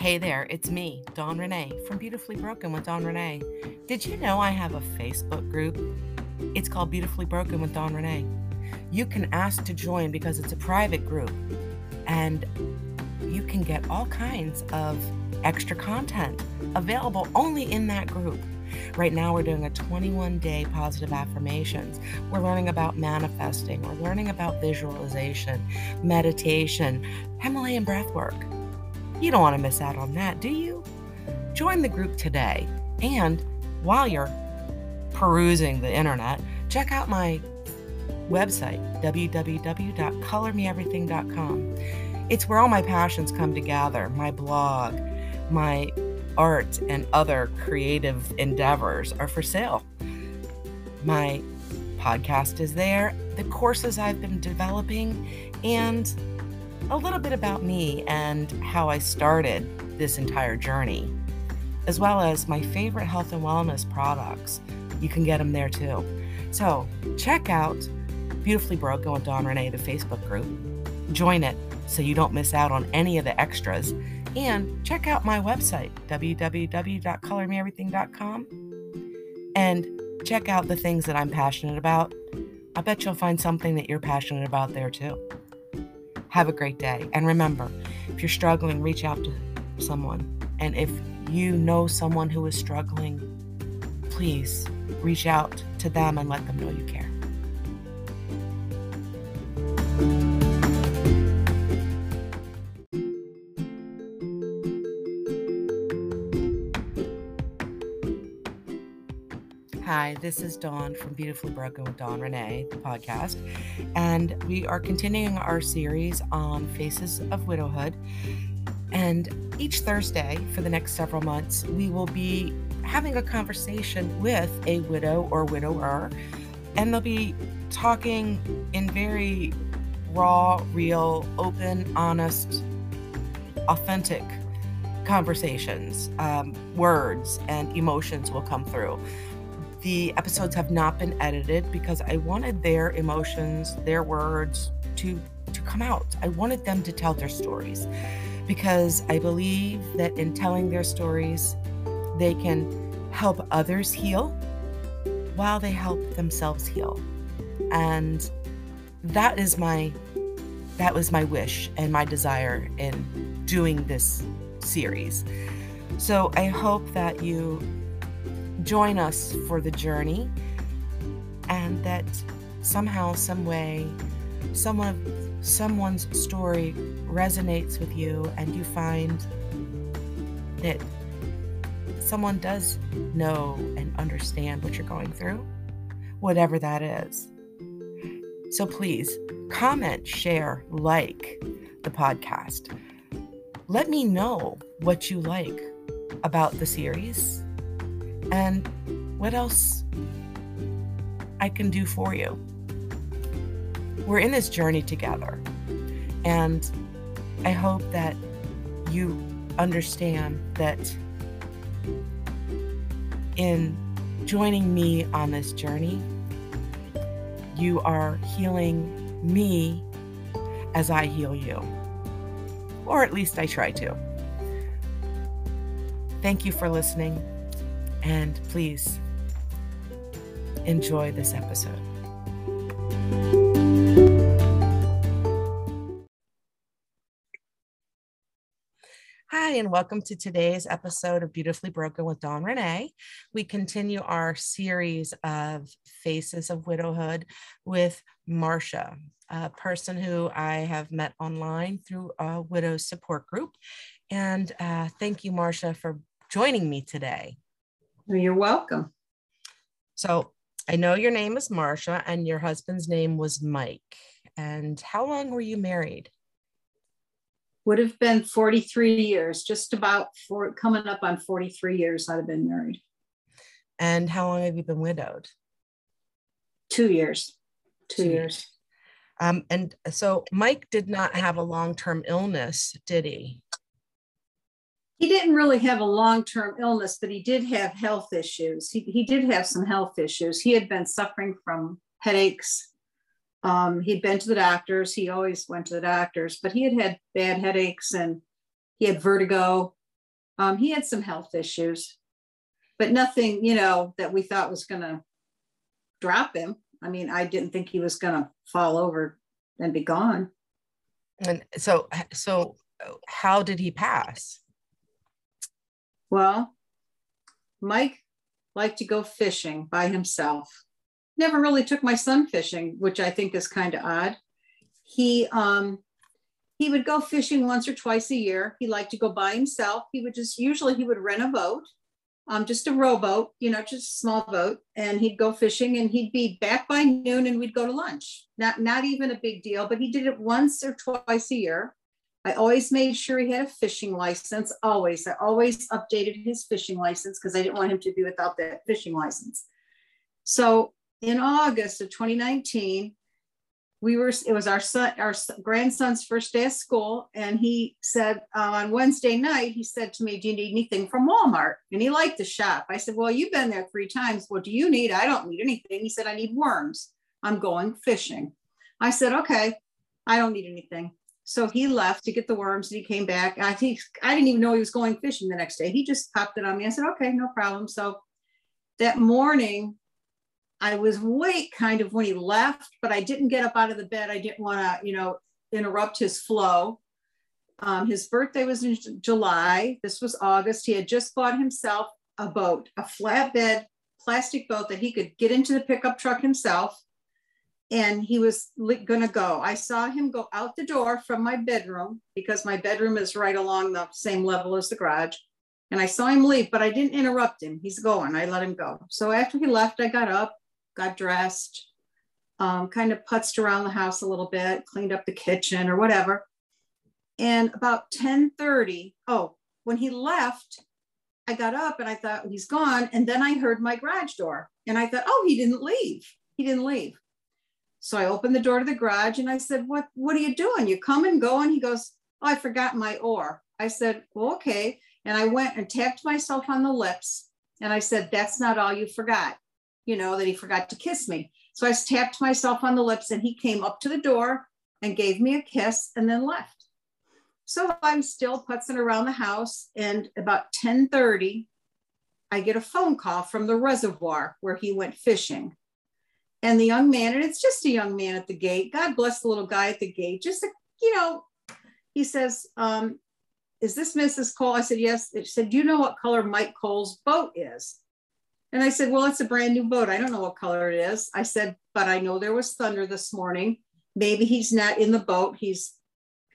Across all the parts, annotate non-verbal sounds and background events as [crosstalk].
Hey there, it's me, Dawn Ranae from Beautifully Broken with Dawn Ranae. Did you know I have a Facebook group? It's called Beautifully Broken with Dawn Ranae. You can ask to join because it's a private group and you can get all kinds of extra content available only in that group. Right now, we're doing a 21 day positive affirmations. We're learning about manifesting, we're learning about visualization, meditation, Himalayan breath work. You don't want to miss out on that, do you? Join the group today. And while you're perusing the internet, check out my website, www.colormeeverything.com. It's where all my passions come together my blog, my art, and other creative endeavors are for sale. My podcast is there, the courses I've been developing, and a little bit about me and how I started this entire journey, as well as my favorite health and wellness products. You can get them there too. So check out Beautifully Broken with Dawn Ranae, the Facebook group. Join it so you don't miss out on any of the extras. And check out my website, www.colormeeverything.com, and check out the things that I'm passionate about. I bet you'll find something that you're passionate about there too. Have a great day. And remember, if you're struggling, reach out to someone. And if you know someone who is struggling, please reach out to them and let them know you care. This is Dawn from Beautifully Broken with Dawn Ranae, the podcast. And we are continuing our series on Faces of Widowhood. And each Thursday for the next several months, we will be having a conversation with a widow or widower. And they'll be talking in very raw, real, open, honest, authentic conversations. Um, words and emotions will come through the episodes have not been edited because I wanted their emotions, their words to to come out. I wanted them to tell their stories because I believe that in telling their stories, they can help others heal while they help themselves heal. And that is my that was my wish and my desire in doing this series. So I hope that you join us for the journey and that somehow some way someone someone's story resonates with you and you find that someone does know and understand what you're going through whatever that is. So please comment share like the podcast. Let me know what you like about the series and what else I can do for you. We're in this journey together, and I hope that you understand that in joining me on this journey, you are healing me as I heal you. Or at least I try to. Thank you for listening. And please enjoy this episode. Hi, and welcome to today's episode of Beautifully Broken with Dawn Ranae. We continue our series of Faces of Widowhood with Marcia, a person who I have met online through a widows support group. And uh, thank you, Marcia, for joining me today. You're welcome. So I know your name is Marcia and your husband's name was Mike. And how long were you married? Would have been 43 years, just about for coming up on 43 years I'd have been married. And how long have you been widowed? Two years. Two, Two years. years. Um, and so Mike did not have a long-term illness, did he? He didn't really have a long-term illness, but he did have health issues. He, he did have some health issues. He had been suffering from headaches. Um, he'd been to the doctors. He always went to the doctors, but he had had bad headaches and he had vertigo. Um, he had some health issues, but nothing, you know, that we thought was going to drop him. I mean, I didn't think he was going to fall over and be gone. And so, so how did he pass? Well, Mike liked to go fishing by himself. Never really took my son fishing, which I think is kind of odd. He um he would go fishing once or twice a year. He liked to go by himself. He would just usually he would rent a boat, um, just a rowboat, you know, just a small boat, and he'd go fishing and he'd be back by noon and we'd go to lunch. Not not even a big deal, but he did it once or twice a year. I always made sure he had a fishing license. Always, I always updated his fishing license because I didn't want him to be without that fishing license. So in August of 2019, we were it was our son our grandson's first day of school and he said uh, on wednesday night he said to me do you need anything from walmart? And he liked the shop. I said well you've been there three times. What do you need? I don't need anything. He said i need worms. I'm going fishing. I said okay. I don't need anything so he left to get the worms and he came back. I think I didn't even know he was going fishing the next day. He just popped it on me. I said, okay, no problem. So that morning, I was awake kind of when he left, but I didn't get up out of the bed. I didn't want to, you know, interrupt his flow. Um, his birthday was in July. This was August. He had just bought himself a boat, a flatbed plastic boat that he could get into the pickup truck himself and he was going to go. I saw him go out the door from my bedroom because my bedroom is right along the same level as the garage. And I saw him leave, but I didn't interrupt him. He's going. I let him go. So after he left, I got up, got dressed, um, kind of putzed around the house a little bit, cleaned up the kitchen or whatever. And about 10:30, oh, when he left, I got up and I thought he's gone. And then I heard my garage door, and I thought, oh, he didn't leave. He didn't leave. So I opened the door to the garage and I said, What, what are you doing? You come and go. And he goes, Oh, I forgot my oar. I said, Well, okay. And I went and tapped myself on the lips. And I said, That's not all you forgot. You know, that he forgot to kiss me. So I tapped myself on the lips and he came up to the door and gave me a kiss and then left. So I'm still putzing around the house. And about 1030, I get a phone call from the reservoir where he went fishing and the young man, and it's just a young man at the gate. God bless the little guy at the gate. Just, a, you know, he says, um, Is this Mrs. Cole? I said, Yes. He said, Do you know what color Mike Cole's boat is? And I said, Well, it's a brand new boat. I don't know what color it is. I said, But I know there was thunder this morning. Maybe he's not in the boat. He's,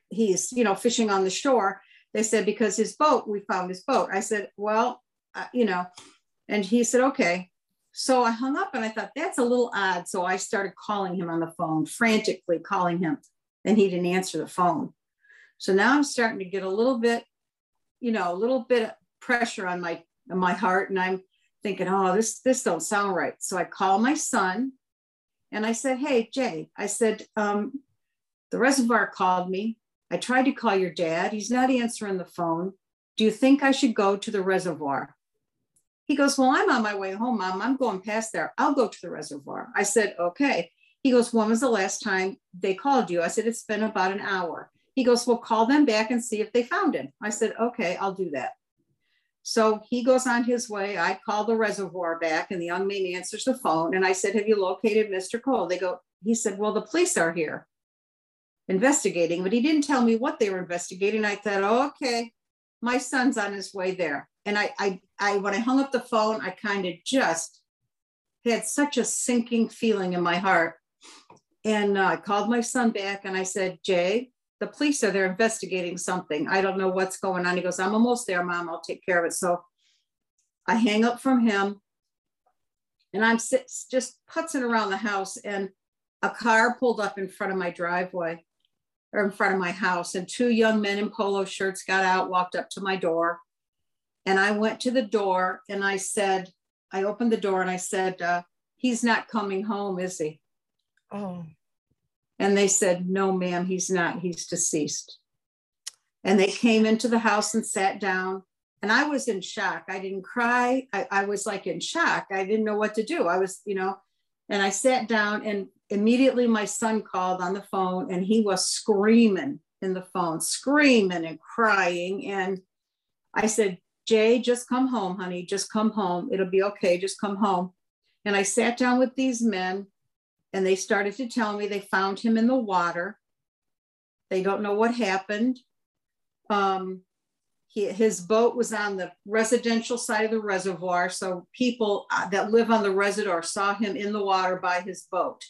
he's, you know, fishing on the shore. They said, Because his boat, we found his boat. I said, Well, uh, you know, and he said, Okay. So I hung up and I thought that's a little odd. So I started calling him on the phone, frantically calling him, and he didn't answer the phone. So now I'm starting to get a little bit, you know, a little bit of pressure on my on my heart, and I'm thinking, oh, this this don't sound right. So I call my son, and I said, hey Jay, I said, um, the reservoir called me. I tried to call your dad. He's not answering the phone. Do you think I should go to the reservoir? He goes, Well, I'm on my way home, mom. I'm going past there. I'll go to the reservoir. I said, Okay. He goes, When was the last time they called you? I said, It's been about an hour. He goes, Well, call them back and see if they found him. I said, Okay, I'll do that. So he goes on his way. I call the reservoir back, and the young man answers the phone. And I said, Have you located Mr. Cole? They go, He said, Well, the police are here investigating, but he didn't tell me what they were investigating. I thought, oh, okay, my son's on his way there. And I, I, I, when I hung up the phone, I kind of just had such a sinking feeling in my heart. And uh, I called my son back and I said, Jay, the police are there investigating something. I don't know what's going on. He goes, I'm almost there, mom. I'll take care of it. So I hang up from him and I'm just putzing around the house and a car pulled up in front of my driveway or in front of my house and two young men in polo shirts got out, walked up to my door and I went to the door and I said, I opened the door and I said, uh, he's not coming home, is he? Oh. And they said, no, ma'am, he's not. He's deceased. And they came into the house and sat down. And I was in shock. I didn't cry. I, I was like in shock. I didn't know what to do. I was, you know, and I sat down and immediately my son called on the phone and he was screaming in the phone, screaming and crying. And I said, Jay, just come home, honey. Just come home. It'll be okay. Just come home. And I sat down with these men and they started to tell me they found him in the water. They don't know what happened. Um, he, his boat was on the residential side of the reservoir. So people uh, that live on the reservoir saw him in the water by his boat.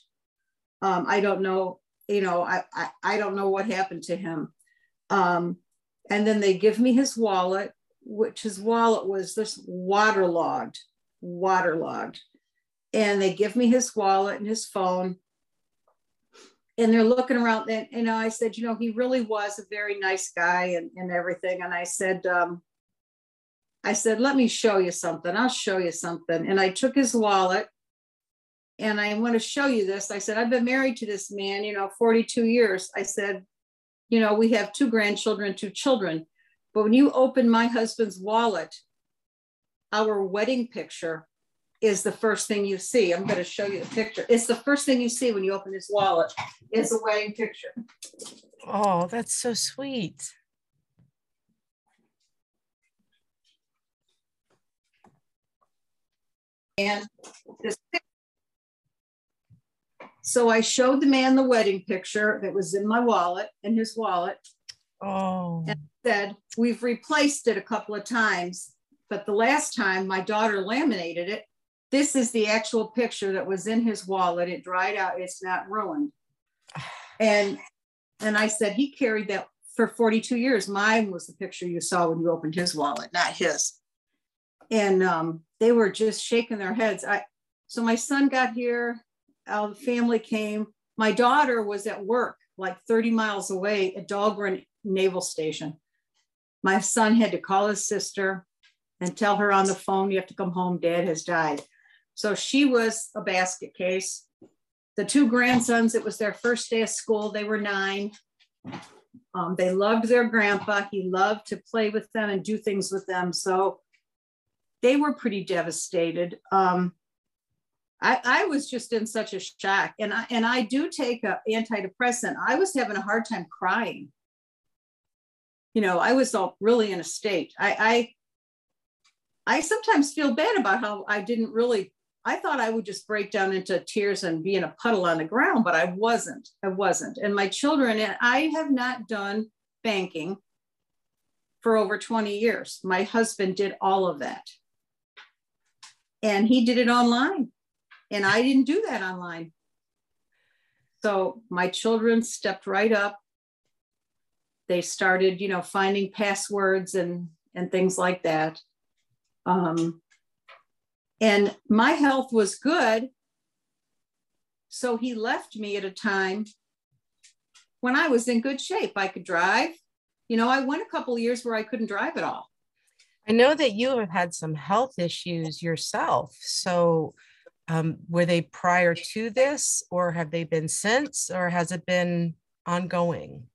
Um, I don't know, you know, I, I, I, don't know what happened to him. Um, and then they give me his wallet, which his wallet was just waterlogged, waterlogged. And they give me his wallet and his phone and they're looking around and you know i said you know he really was a very nice guy and, and everything and i said um, i said let me show you something i'll show you something and i took his wallet and i want to show you this i said i've been married to this man you know 42 years i said you know we have two grandchildren two children but when you open my husband's wallet our wedding picture is the first thing you see. I'm going to show you the picture. It's the first thing you see when you open his wallet is a wedding picture. Oh, that's so sweet. And this so I showed the man the wedding picture that was in my wallet, in his wallet. Oh. And said, We've replaced it a couple of times, but the last time my daughter laminated it this is the actual picture that was in his wallet. It dried out. It's not ruined. [sighs] And and I said he carried that for 42 years. Mine was the picture you saw when you opened his wallet, not his. And um, they were just shaking their heads. I so my son got here. Our family came. My daughter was at work, like 30 miles away at Dahlgren Naval Station. My son had to call his sister and tell her on the phone, "You have to come home. Dad has died." So she was a basket case. The two grandsons, it was their first day of school. They were nine. Um, they loved their grandpa. He loved to play with them and do things with them. So they were pretty devastated. Um, I, I, was just in such a shock, and I and I do take a antidepressant. I was having a hard time crying. You know, I was all really in a state. I, I I sometimes feel bad about how I didn't really I thought I would just break down into tears and be in a puddle on the ground, but I wasn't. I wasn't. And my children, and I have not done banking for over 20 years. My husband did all of that. And he did it online. And I didn't do that online. So my children stepped right up. They started, you know, finding passwords and and things like that. Um, and my health was good. So he left me at a time when I was in good shape. I could drive. You know, I went a couple years where I couldn't drive at all. I know that you have had some health issues yourself. So, um, were they prior to this, or have they been since, or has it been ongoing?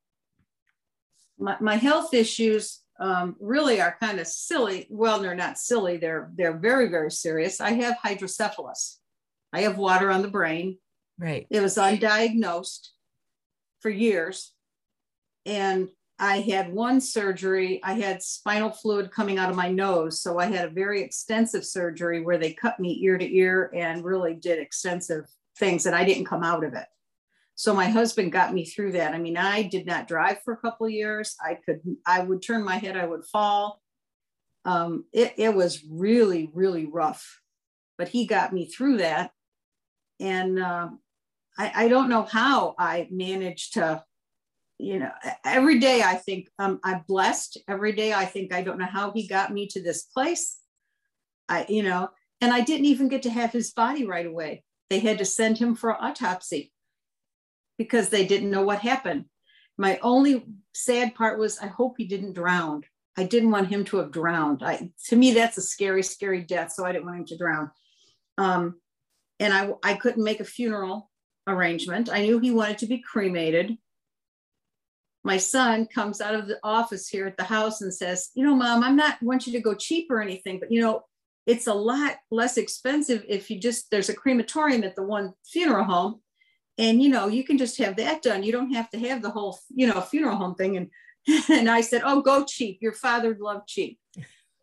My, my health issues um, really are kind of silly. Well, they're not silly. They're they're very very serious. I have hydrocephalus. I have water on the brain. Right. It was undiagnosed for years, and I had one surgery. I had spinal fluid coming out of my nose, so I had a very extensive surgery where they cut me ear to ear and really did extensive things, and I didn't come out of it. So my husband got me through that. I mean, I did not drive for a couple years. I could, I would turn my head, I would fall. Um, it, it was really, really rough, but he got me through that. And uh, I, I don't know how I managed to, you know, every day I think um, I'm blessed. Every day I think I don't know how he got me to this place. I, you know, and I didn't even get to have his body right away. They had to send him for autopsy because they didn't know what happened. My only sad part was I hope he didn't drown. I didn't want him to have drowned. I, to me, that's a scary, scary death. So I didn't want him to drown. Um, and I, I couldn't make a funeral arrangement. I knew he wanted to be cremated. My son comes out of the office here at the house and says, You know, mom, I'm not want you to go cheap or anything, but you know, it's a lot less expensive if you just there's a crematorium at the one funeral home. And you know you can just have that done. You don't have to have the whole you know funeral home thing. And [laughs] and i said oh go cheap. Your father loved cheap.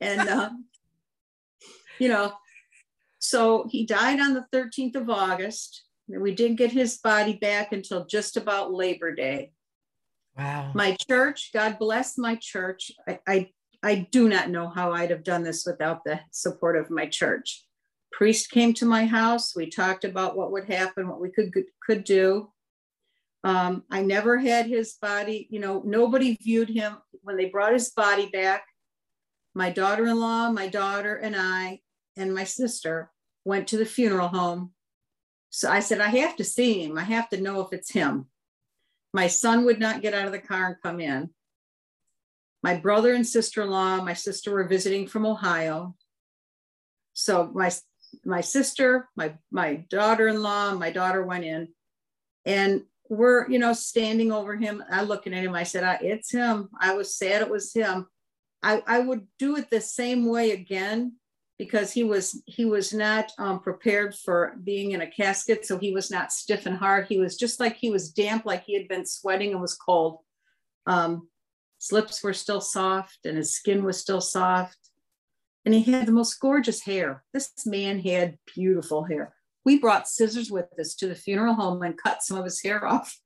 And uh, [laughs] you know, so he died on the 13th of August. We didn't get his body back until just about Labor Day. Wow. My church, God bless my church. I, I, I do not know how I'd have done this without the support of my church. Priest came to my house. We talked about what would happen, what we could could do. Um, I never had his body, you know, nobody viewed him when they brought his body back. My daughter in law, my daughter, and I, and my sister went to the funeral home. So I said, I have to see him. I have to know if it's him. My son would not get out of the car and come in. My brother and sister in law, my sister were visiting from Ohio. So my my sister, my my daughter in law, my daughter went in, and we're you know standing over him. I looking at him. I said, ah, "It's him." I was sad it was him. I I would do it the same way again because he was he was not um, prepared for being in a casket so he was not stiff and hard. He was just like he was damp like he had been sweating and was cold. Um, his lips were still soft and his skin was still soft. And he had the most gorgeous hair. This man had beautiful hair. We brought scissors with us to the funeral home and cut some of his hair off.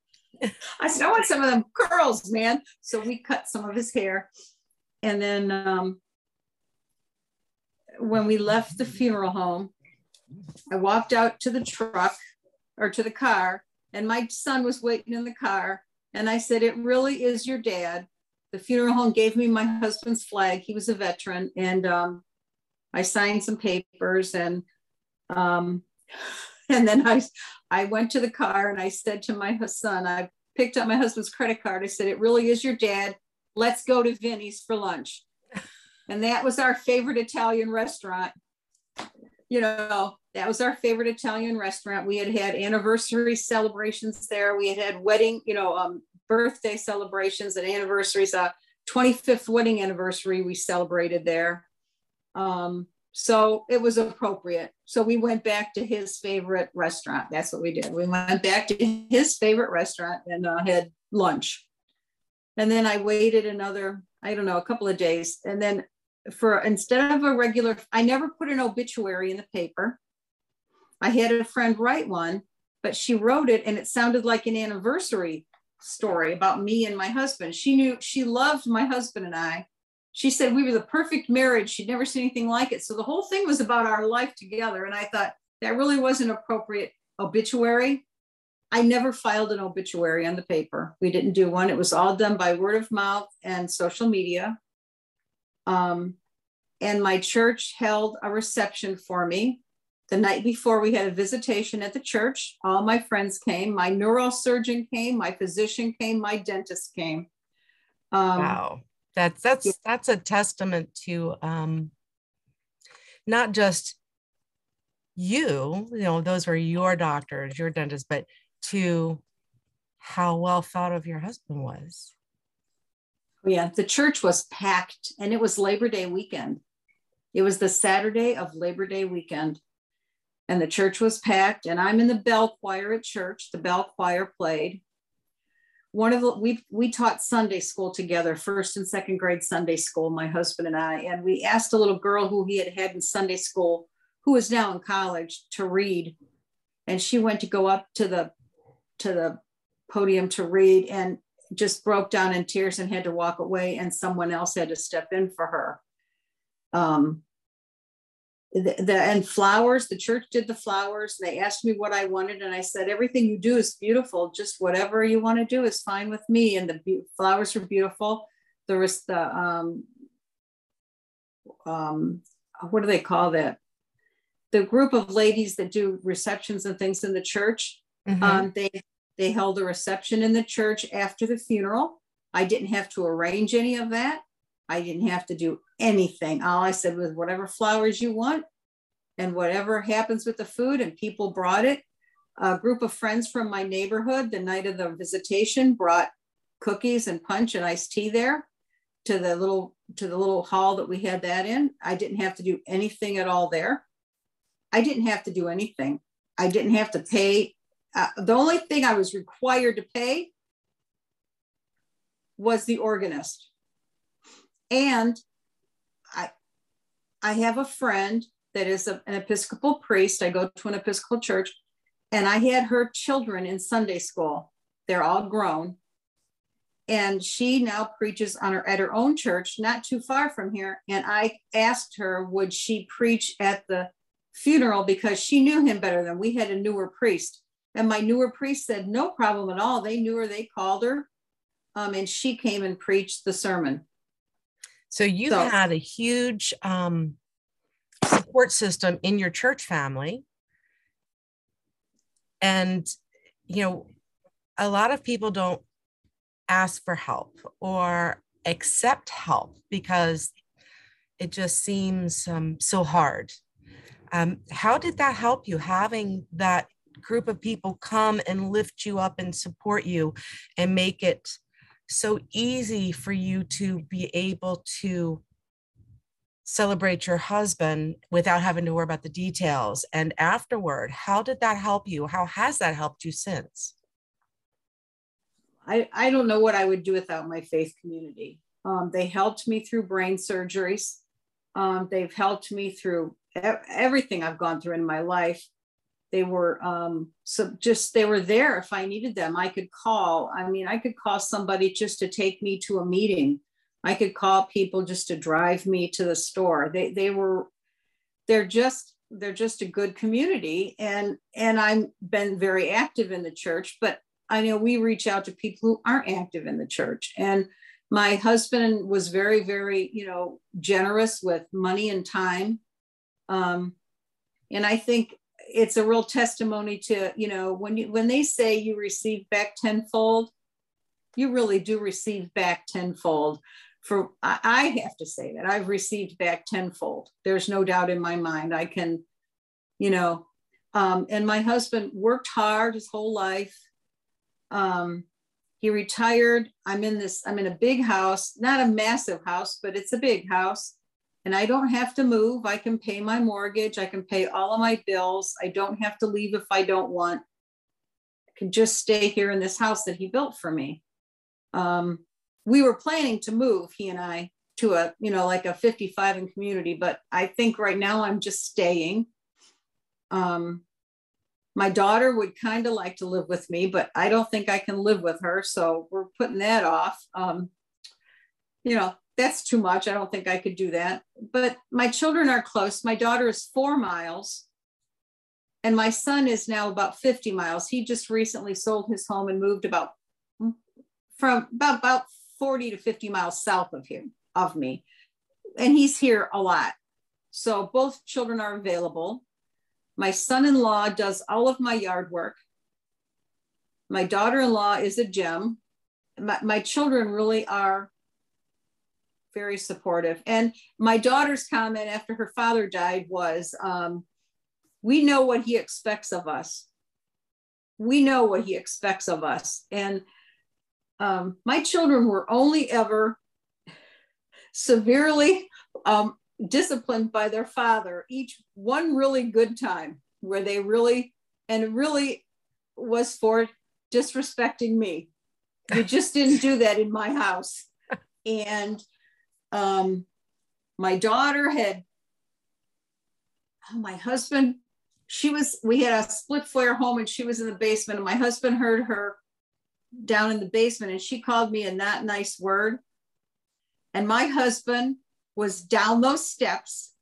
I said i want some of them curls man. So we cut some of his hair. And then um, when we left the funeral home, I walked out to the truck or to the car, and my son was waiting in the car. And I said, It really is your dad. The funeral home gave me my husband's flag. He was a veteran. And um, I signed some papers and um, [laughs] and then I I went to the car and I said to my son, I picked up my husband's credit card. I said, It really is your dad. Let's go to Vinny's for lunch and that was our favorite Italian restaurant. You know, that was our favorite Italian restaurant. We had had anniversary celebrations there. We had had wedding, you know, um, birthday celebrations and anniversaries. Uh, 25th wedding anniversary we celebrated there. Um, so it was appropriate. So we went back to his favorite restaurant. That's what we did. We went back to his favorite restaurant and uh, had lunch. And then I waited another, I don't know, a couple of days. And then for instead of a regular, I never put an obituary in the paper. I had a friend write one, but she wrote it and it sounded like an anniversary story about me and my husband. She knew she loved my husband and I. She said we were the perfect marriage. She'd never seen anything like it. So the whole thing was about our life together. And I thought that really was an appropriate obituary. I never filed an obituary on the paper. We didn't do one. It was all done by word of mouth and social media. Um, and my church held a reception for me. The night before, we had a visitation at the church. All my friends came. My neurosurgeon came. My physician came. My dentist came. Um, wow, that's that's yeah. that's a testament to um, not just you. You know, those were your doctors, your dentist, but to how well thought of your husband was. Yeah, the church was packed and it was Labor Day weekend. It was the Saturday of Labor Day weekend. And the church was packed, and I'm in the bell choir at church. The bell choir played. One of the we we taught Sunday school together, first and second grade Sunday school, my husband and I, and we asked a little girl who he had had in Sunday school, who is now in college, to read, and she went to go up to the to the podium to read, and just broke down in tears and had to walk away, and someone else had to step in for her. Um, the, the, and flowers, the church did the flowers. They asked me what I wanted, and I said, Everything you do is beautiful. Just whatever you want to do is fine with me. And the be- flowers are beautiful. There was the, um, um, what do they call that? The group of ladies that do receptions and things in the church. Mm-hmm. Um, they they held a reception in the church after the funeral. I didn't have to arrange any of that. I didn't have to do anything. All I said was, whatever flowers you want and whatever happens with the food, and people brought it. A group of friends from my neighborhood, the night of the visitation, brought cookies and punch and iced tea there to the little to the little hall that we had that in. I didn't have to do anything at all there. I didn't have to do anything. I didn't have to pay uh, the only thing I was required to pay was the organist. And I, I have a friend that is a, an Episcopal priest. I go to an Episcopal church, and I had her children in Sunday school. They're all grown. And she now preaches on her at her own church, not too far from here. And I asked her, would she preach at the funeral because she knew him better than we had a newer priest. And my newer priest said, no problem at all. They knew her, they called her, um, and she came and preached the sermon. So you so, had a huge um, support system in your church family. And, you know, a lot of people don't ask for help or accept help because it just seems um, so hard. Um, how did that help you having that group of people come and lift you up and support you and make it so easy for you to be able to celebrate your husband without having to worry about the details. And afterward how did that help you? How has that helped you since? I, I don't know what i would do without my faith community. Um, they helped me through brain surgeries. Um, they've helped me through everything i've gone through in my life they were um, so just they were there if i needed them. I could call i mean i could call somebody just to take me to a meeting. I could call people just to drive me to the store. They they were they're just they're just a good community and and i've been very active in the church but i know we reach out to people who aren't active in the church. And my husband was very very you know generous with money and time. Um, and i think it's a real testimony to you know when you when they say you receive back tenfold you really do receive back tenfold. For i have to say that i've received back tenfold. There's no doubt in my mind. I can you know um, and my husband worked hard his whole life. Um, he retired. I'm in this i'm in a big house not a massive house but it's a big house and I don't have to move. I can pay my mortgage. I can pay all of my bills. I don't have to leave if I don't want. I can just stay here in this house that he built for me. Um, we were planning to move, he and I, to a, you know, like a 55 in community, but I think right now I'm just staying. Um, my daughter would kind of like to live with me, but I don't think I can live with her. So we're putting that off. Um, you know, that's too much. I don't think I could do that. But my children are close. My daughter is four miles, and my son is now about 50 miles. He just recently sold his home and moved about from about, about 40 to 50 miles south of him, of me. And he's here a lot. So both children are available. My son-in-law does all of my yard work. My daughter-in-law is a gem. My, my children really are very supportive. And my daughter's comment after her father died was, um, we know what he expects of us. We know what he expects of us. And um, my children were only ever severely um, disciplined by their father, each one really good time where they really, and really was for disrespecting me. You just didn't do that in my house. And um, my daughter had, oh, my husband, she was, we had a split flare home and she was in the basement and my husband heard her down in the basement and she called me a not nice word. And my husband was down those steps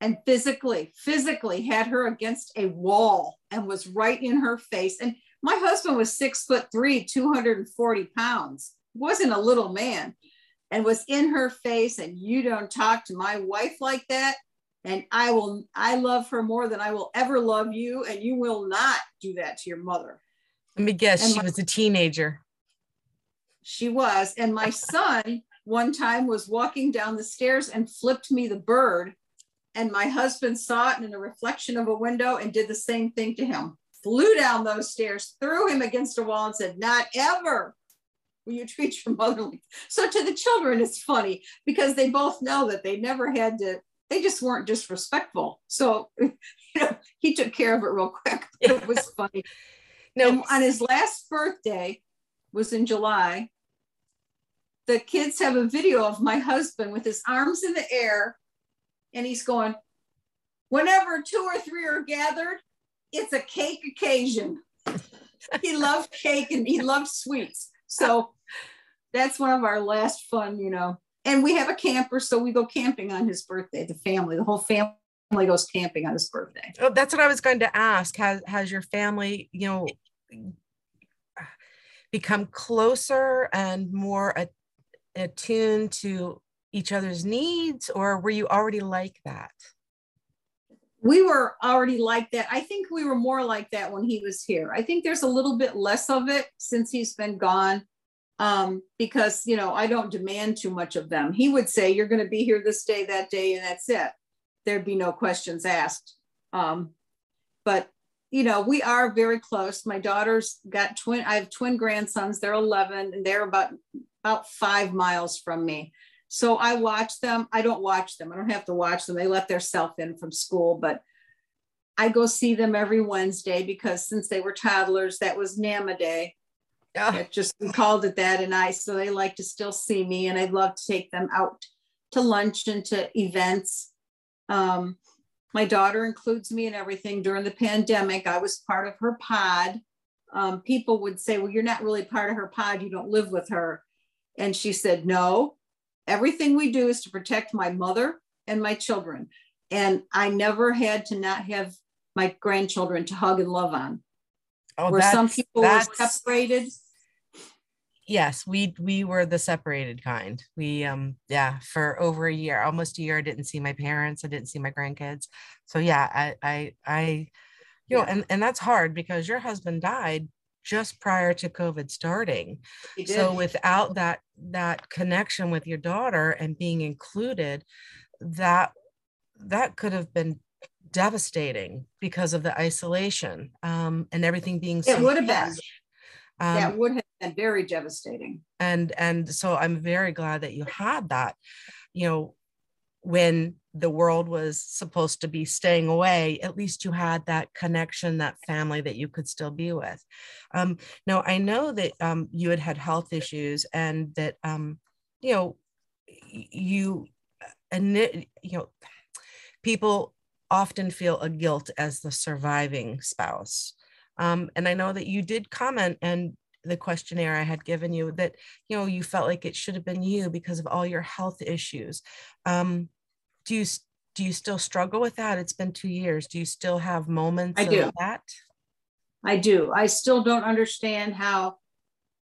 and physically, physically had her against a wall and was right in her face. And my husband was six foot three, 240 pounds, wasn't a little man and was in her face and you don't talk to my wife like that. And i will i love her more than i will ever love you and you will not do that to your mother. Let me guess and she my, was a teenager. She was. And my [laughs] son one time was walking down the stairs and flipped me the bird and my husband saw it in a reflection of a window and did the same thing to him. Flew down those stairs threw him against a wall and said not ever will you treat your mother like so to the children it's funny because they both know that they never had to they just weren't disrespectful so [laughs] you know he took care of it real quick [laughs] it was [laughs] funny no on his last birthday was in july the kids have a video of my husband with his arms in the air and he's going, whenever two or three are gathered, it's a cake occasion. he loved cake and he loved sweets. So that's one of our last fun, you know. And we have a camper, so we go camping on his birthday. The family, the whole family goes camping on his birthday. Oh, that's what I was going to ask. Has has your family, you know, become closer and more attuned to each other's needs, or were you already like that? We were already like that. I think we were more like that when he was here. I think there's a little bit less of it since he's been gone um, because you know I don't demand too much of them. He would say, "You're going to be here this day, that day, and that's it." There'd be no questions asked. Um, but you know, we are very close. My daughter's got twin. I have twin grandsons. They're 11, and they're about about five miles from me. So I watch them. I don't watch them. I don't have to watch them. They let their self in from school, but I go see them every Wednesday because since they were toddlers, that was NAMA day. Yeah. It just we called it that. And I, so they like to still see me and I'd love to take them out to lunch and to events. Um, my daughter includes me in everything during the pandemic. I was part of her pod. Um, people would say, well, you're not really part of her pod. You don't live with her. And she said, no, everything we do is to protect my mother and my children. And I never had to not have my grandchildren to hug and love on. Oh, Where some people were separated yes we we were the separated kind. We um yeah for over a year almost a year i didn't see my parents i didn't see my grandkids. So yeah i i i you know and and that's hard because your husband died just prior to covid starting. So without that that connection with your daughter and being included that that could have been devastating because of the isolation um, and everything being so it would have been. um, that would have been very devastating. And and so I'm very glad that you had that. You know, when the world was supposed to be staying away, at least you had that connection, that family that you could still be with. Um, now I know that um, you had had health issues, and that um, you know you and you know people often feel a guilt as the surviving spouse um, and I know that you did comment and the questionnaire I had given you that, you know, you felt like it should have been you because of all your health issues. Um, do you, do you still struggle with that? It's been two years. Do you still have moments I do. that? I do. I still don't understand how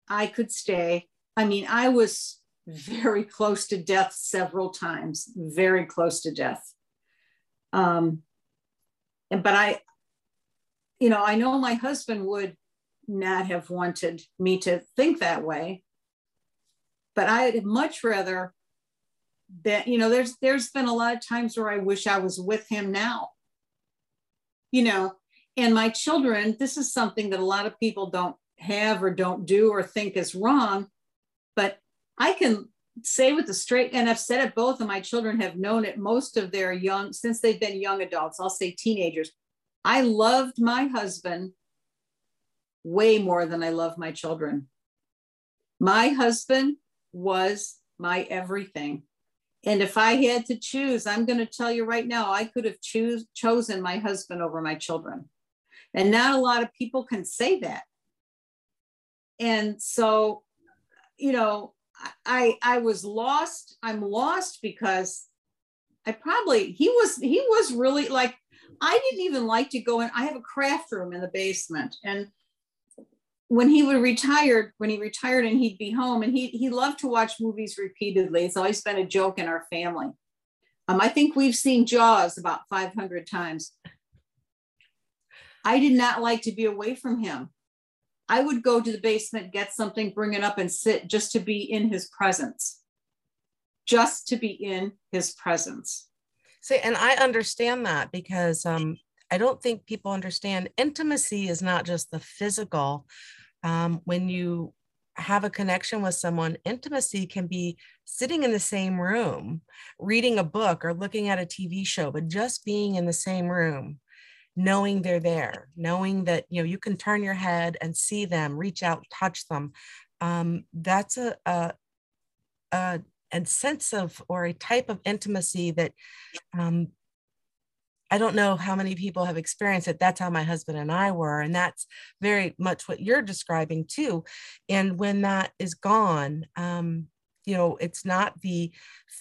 I could stay. I mean, I was very close to death several times, very close to death. Um, and but I, you know, I know my husband would not have wanted me to think that way, but I'd much rather that, you know, there's there's been a lot of times where I wish I was with him now. You know, and my children, this is something that a lot of people don't have or don't do or think is wrong, but I can say with the straight, and I've said it, both of my children have known it most of their young, since they've been young adults, I'll say teenagers. I loved my husband way more than I love my children. My husband was my everything. And if I had to choose, I'm going to tell you right now, I could have choose, chosen my husband over my children. And not a lot of people can say that. And so, you know, I I was lost. I'm lost because I probably he was he was really like I didn't even like to go in. I have a craft room in the basement. And when he would retire, when he retired and he'd be home, and he he loved to watch movies repeatedly. It's always been a joke in our family. Um, I think we've seen Jaws about 500 times. I did not like to be away from him. I would go to the basement, get something, bring it up, and sit just to be in his presence. Just to be in his presence. See, and I understand that because um, I don't think people understand intimacy is not just the physical. Um, when you have a connection with someone, intimacy can be sitting in the same room, reading a book or looking at a TV show, but just being in the same room, knowing they're there, knowing that you know you can turn your head and see them, reach out, touch them. Um, that's a, a, a and sense of or a type of intimacy that um, I don't know how many people have experienced it. That's how my husband and I were. And that's very much what you're describing too. And when that is gone, um, you know, it's not the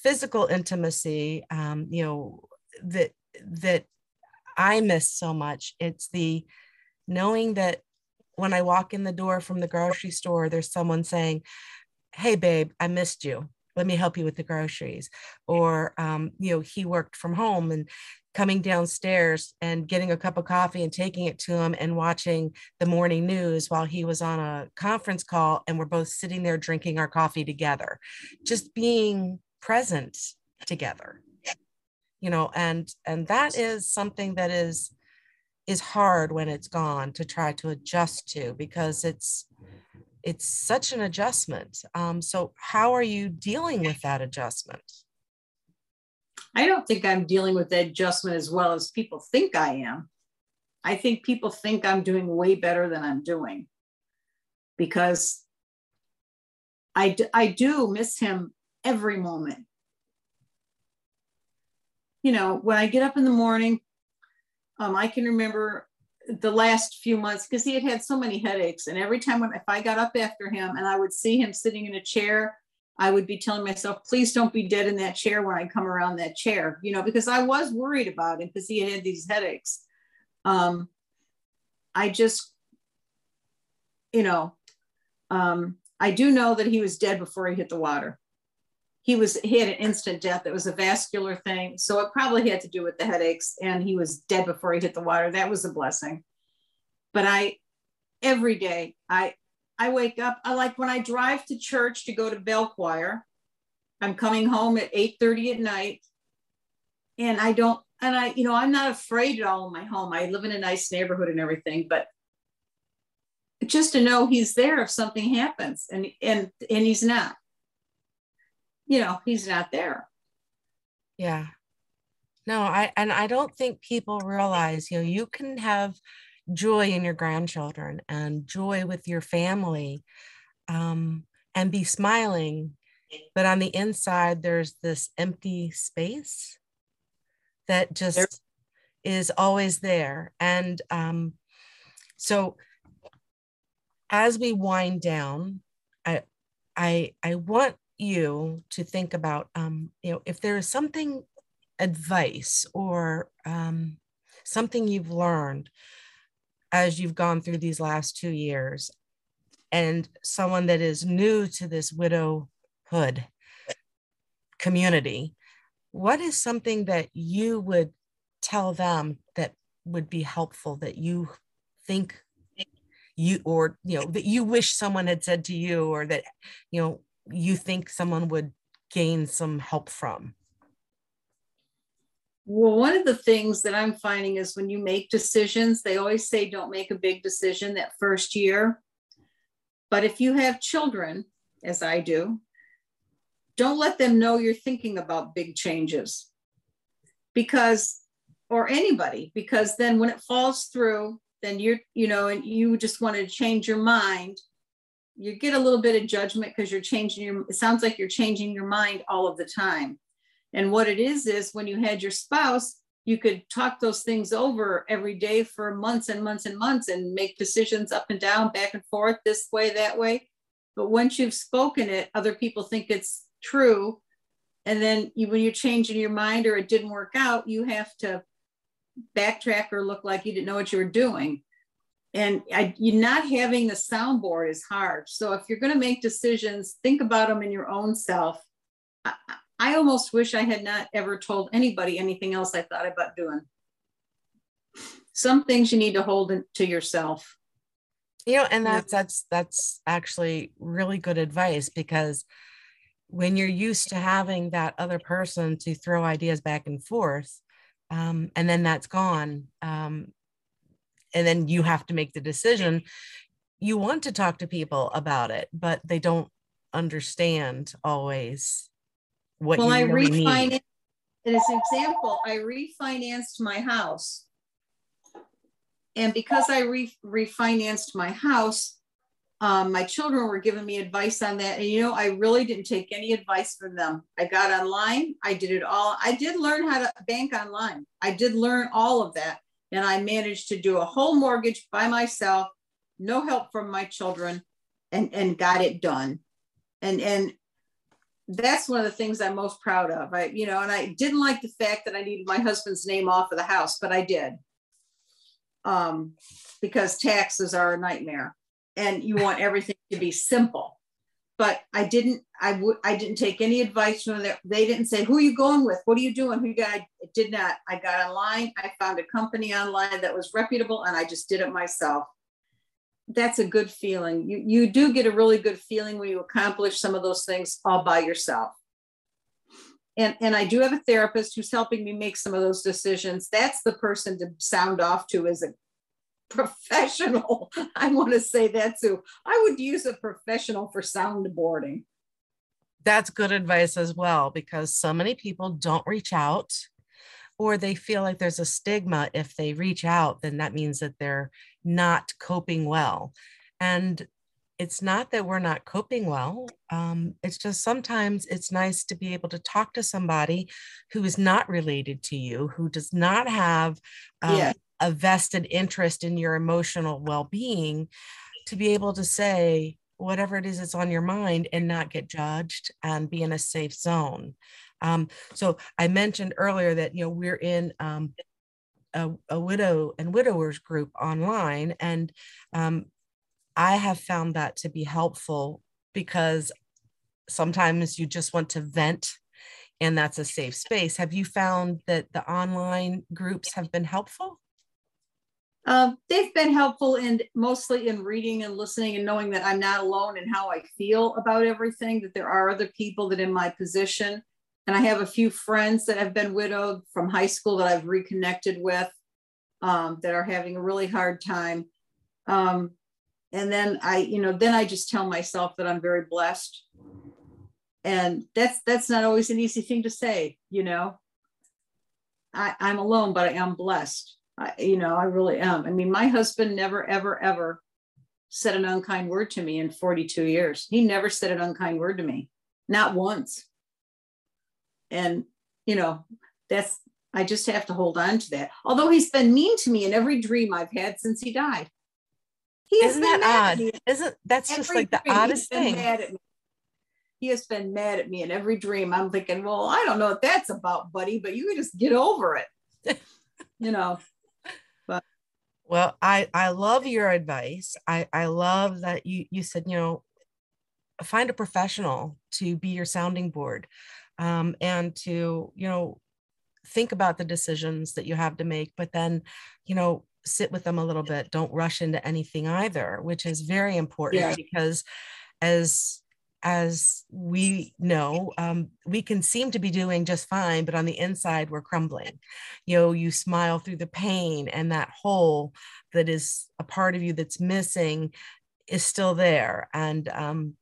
physical intimacy, um, you know, that, that I miss so much. It's the knowing that when I walk in the door from the grocery store, there's someone saying, Hey, babe, I missed you let me help you with the groceries. Or um, you know he worked from home and coming downstairs and getting a cup of coffee and taking it to him and watching the morning news while he was on a conference call and we're both sitting there drinking our coffee together. Just being present together. You know and and that is something that is is hard when it's gone to try to adjust to because it's it's such an adjustment. Um, so, how are you dealing with that adjustment? I don't think I'm dealing with that adjustment as well as people think I am. I think people think I'm doing way better than I'm doing because I, I do miss him every moment. You know, when I get up in the morning, um, I can remember the last few months because he had had so many headaches and every time when if i got up after him and i would see him sitting in a chair i would be telling myself please don't be dead in that chair when i come around that chair you know because i was worried about him because he had, had these headaches. Um, i just you know um, i do know that he was dead before he hit the water he was he had an instant death. It was a vascular thing. So it probably had to do with the headaches and he was dead before he hit the water. That was a blessing. But i every day i i wake up i like when i drive to church to go to bell choir. I'm coming home at 8 30 at night and i don't and i you know i'm not afraid at all in my home. I live in a nice neighborhood and everything but just to know he's there if something happens and and and he's not you know, he's not there. Yeah. No, I and I don't think people realize, you know, you can have joy in your grandchildren and joy with your family um, and be smiling, but on the inside there's this empty space that just there. is always there. And um, so as we wind down, I I I want you to think about, um, you know, if there is something advice or um, something you've learned as you've gone through these last two years, and someone that is new to this widowhood community, what is something that you would tell them that would be helpful that you think you or you know that you wish someone had said to you or that you know you think someone would gain some help from? Well, one of the things that I'm finding is when you make decisions, they always say don't make a big decision that first year. But if you have children, as I do, don't let them know you're thinking about big changes because, or anybody, because then when it falls through, then you're, you know, and you just want to change your mind you get a little bit of judgment because you're changing your it sounds like you're changing your mind all of the time. And what it is is when you had your spouse you could talk those things over every day for months and months and months and make decisions up and down back and forth this way that way. But once you've spoken it other people think it's true. And then you, when you're changing your mind or it didn't work out you have to backtrack or look like you didn't know what you were doing and I, you not having the soundboard is hard. So if you're going to make decisions, think about them in your own self. I, I almost wish I had not ever told anybody anything else I thought about doing. Some things you need to hold to yourself. You know, and that's that's that's actually really good advice because when you're used to having that other person to throw ideas back and forth, um, and then that's gone, um, and then you have to make the decision you want to talk to people about it but they don't understand always what well, you I really refinanced, need. As an example, I refinanced my house. And because I re- refinanced my house, Um, my children were giving me advice on that. And, you know, I really didn't take any advice from them. I got online, I did it all. I did learn how to bank online. I did learn all of that. And I managed to do a whole mortgage by myself, no help from my children, and, and got it done. And, and that's one of the things I'm most proud of. I, you know, and I didn't like the fact that I needed my husband's name off of the house, but I did. Um, because taxes are a nightmare and you want everything to be simple. But I didn't, I would, I didn't take any advice from them. They didn't say, who are you going with? What are you doing? Who got? I did not. I got online. I found a company online that was reputable and I just did it myself. That's a good feeling. You, you do get a really good feeling when you accomplish some of those things all by yourself. And, and I do have a therapist who's helping me make some of those decisions. That's the person to sound off to as a professional. [laughs] I want to say that too. I would use a professional for soundboarding. That's good advice as well, because so many people don't reach out or they feel like there's a stigma. If they reach out, then that means that they're not coping well. And it's not that we're not coping well. Um, it's just sometimes it's nice to be able to talk to somebody who is not related to you, who does not have um, yeah a vested interest in your emotional well-being to be able to say whatever it is that's on your mind and not get judged and be in a safe zone. Um, so i mentioned earlier that you know we're in um, a, a, widow and widowers group online and um, i have found that to be helpful because sometimes you just want to vent and that's a safe space. Have you found that the online groups have been helpful uh, they've been helpful in mostly in reading and listening and knowing that I'm not alone in how I feel about everything, that there are other people that in my position. And I have a few friends that have been widowed from high school that I've reconnected with um, that are having a really hard time. Um, and then I, you know, then I just tell myself that I'm very blessed. And that's that's not always an easy thing to say, you know. I, I'm alone, but I am blessed I, you know, I really am. I mean, my husband never, ever, ever said an unkind word to me in 42 years. He never said an unkind word to me, not once. And, you know, that's, I just have to hold on to that. Although he's been mean to me in every dream I've had since he died. He Isn't that odd? Isn't that's just like the oddest thing? He has been mad at me in every dream. I'm thinking, well, I don't know what that's about, buddy, but you can just get over it. [laughs] you know, well, I I love your advice. I I love that you you said you know find a professional to be your sounding board, um, and to you know think about the decisions that you have to make, but then you know sit with them a little bit. Don't rush into anything either, which is very important yeah. because as as we know, um, we can seem to be doing just fine, but on the inside, we're crumbling. You know, you smile through the pain, and that hole that is a part of you that's missing is still there. And, um,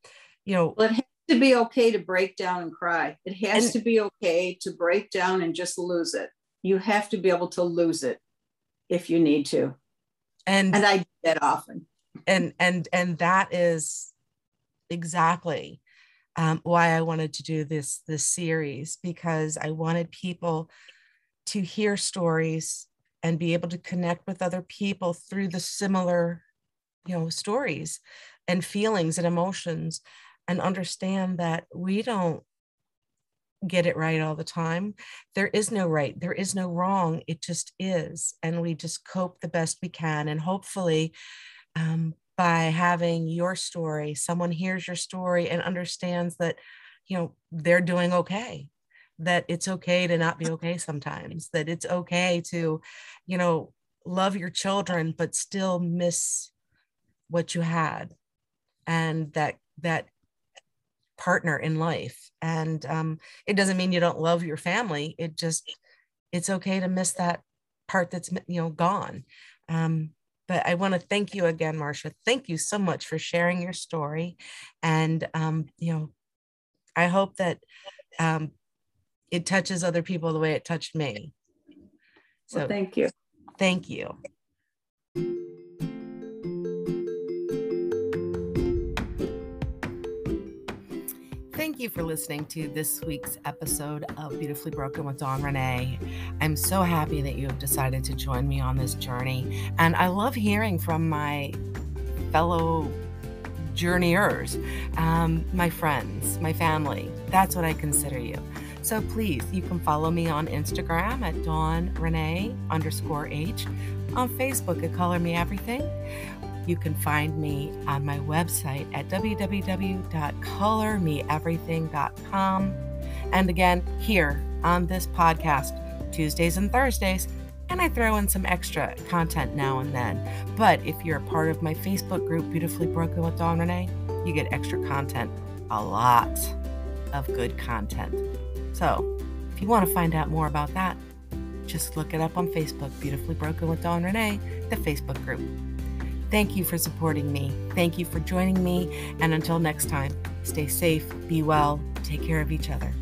you know, well, it has to be okay to break down and cry. It has and, to be okay to break down and just lose it. You have to be able to lose it if you need to. And, and I do that often. And, and, and that is exactly um, why I wanted to do this this series because I wanted people to hear stories and be able to connect with other people through the similar you know stories and feelings and emotions and understand that we don't get it right all the time. There is no right, there is no wrong. It just is. And we just cope the best we can. And hopefully, um, by having your story someone hears your story and understands that you know they're doing okay that it's okay to not be okay sometimes that it's okay to you know love your children but still miss what you had and that that partner in life. And um, it doesn't mean you don't love your family it just it's okay to miss that part that's you know gone. Um, but I want to thank you again, Marcia. Thank you so much for sharing your story. And, um, you know, I hope that um, it touches other people the way it touched me. So well, thank you. Thank you. Thank you for listening to this week's episode of Beautifully Broken with Dawn Ranae. I'm so happy that you have decided to join me on this journey. And I love hearing from my fellow journeyers, um, my friends, my family. That's what I consider you. So please, you can follow me on Instagram at Dawn Ranae underscore H, on Facebook at Color Me Everything. You can find me on my website at www.colormeeverything.com. And again, here on this podcast, Tuesdays and Thursdays, and I throw in some extra content now and then. But if you're a part of my Facebook group, Beautifully Broken with Dawn Ranae, you get extra content, a lot of good content. So if you want to find out more about that, just look it up on Facebook, Beautifully Broken with Dawn Ranae, the Facebook group. Thank you for supporting me. Thank you for joining me. And until next time, stay safe, be well, take care of each other.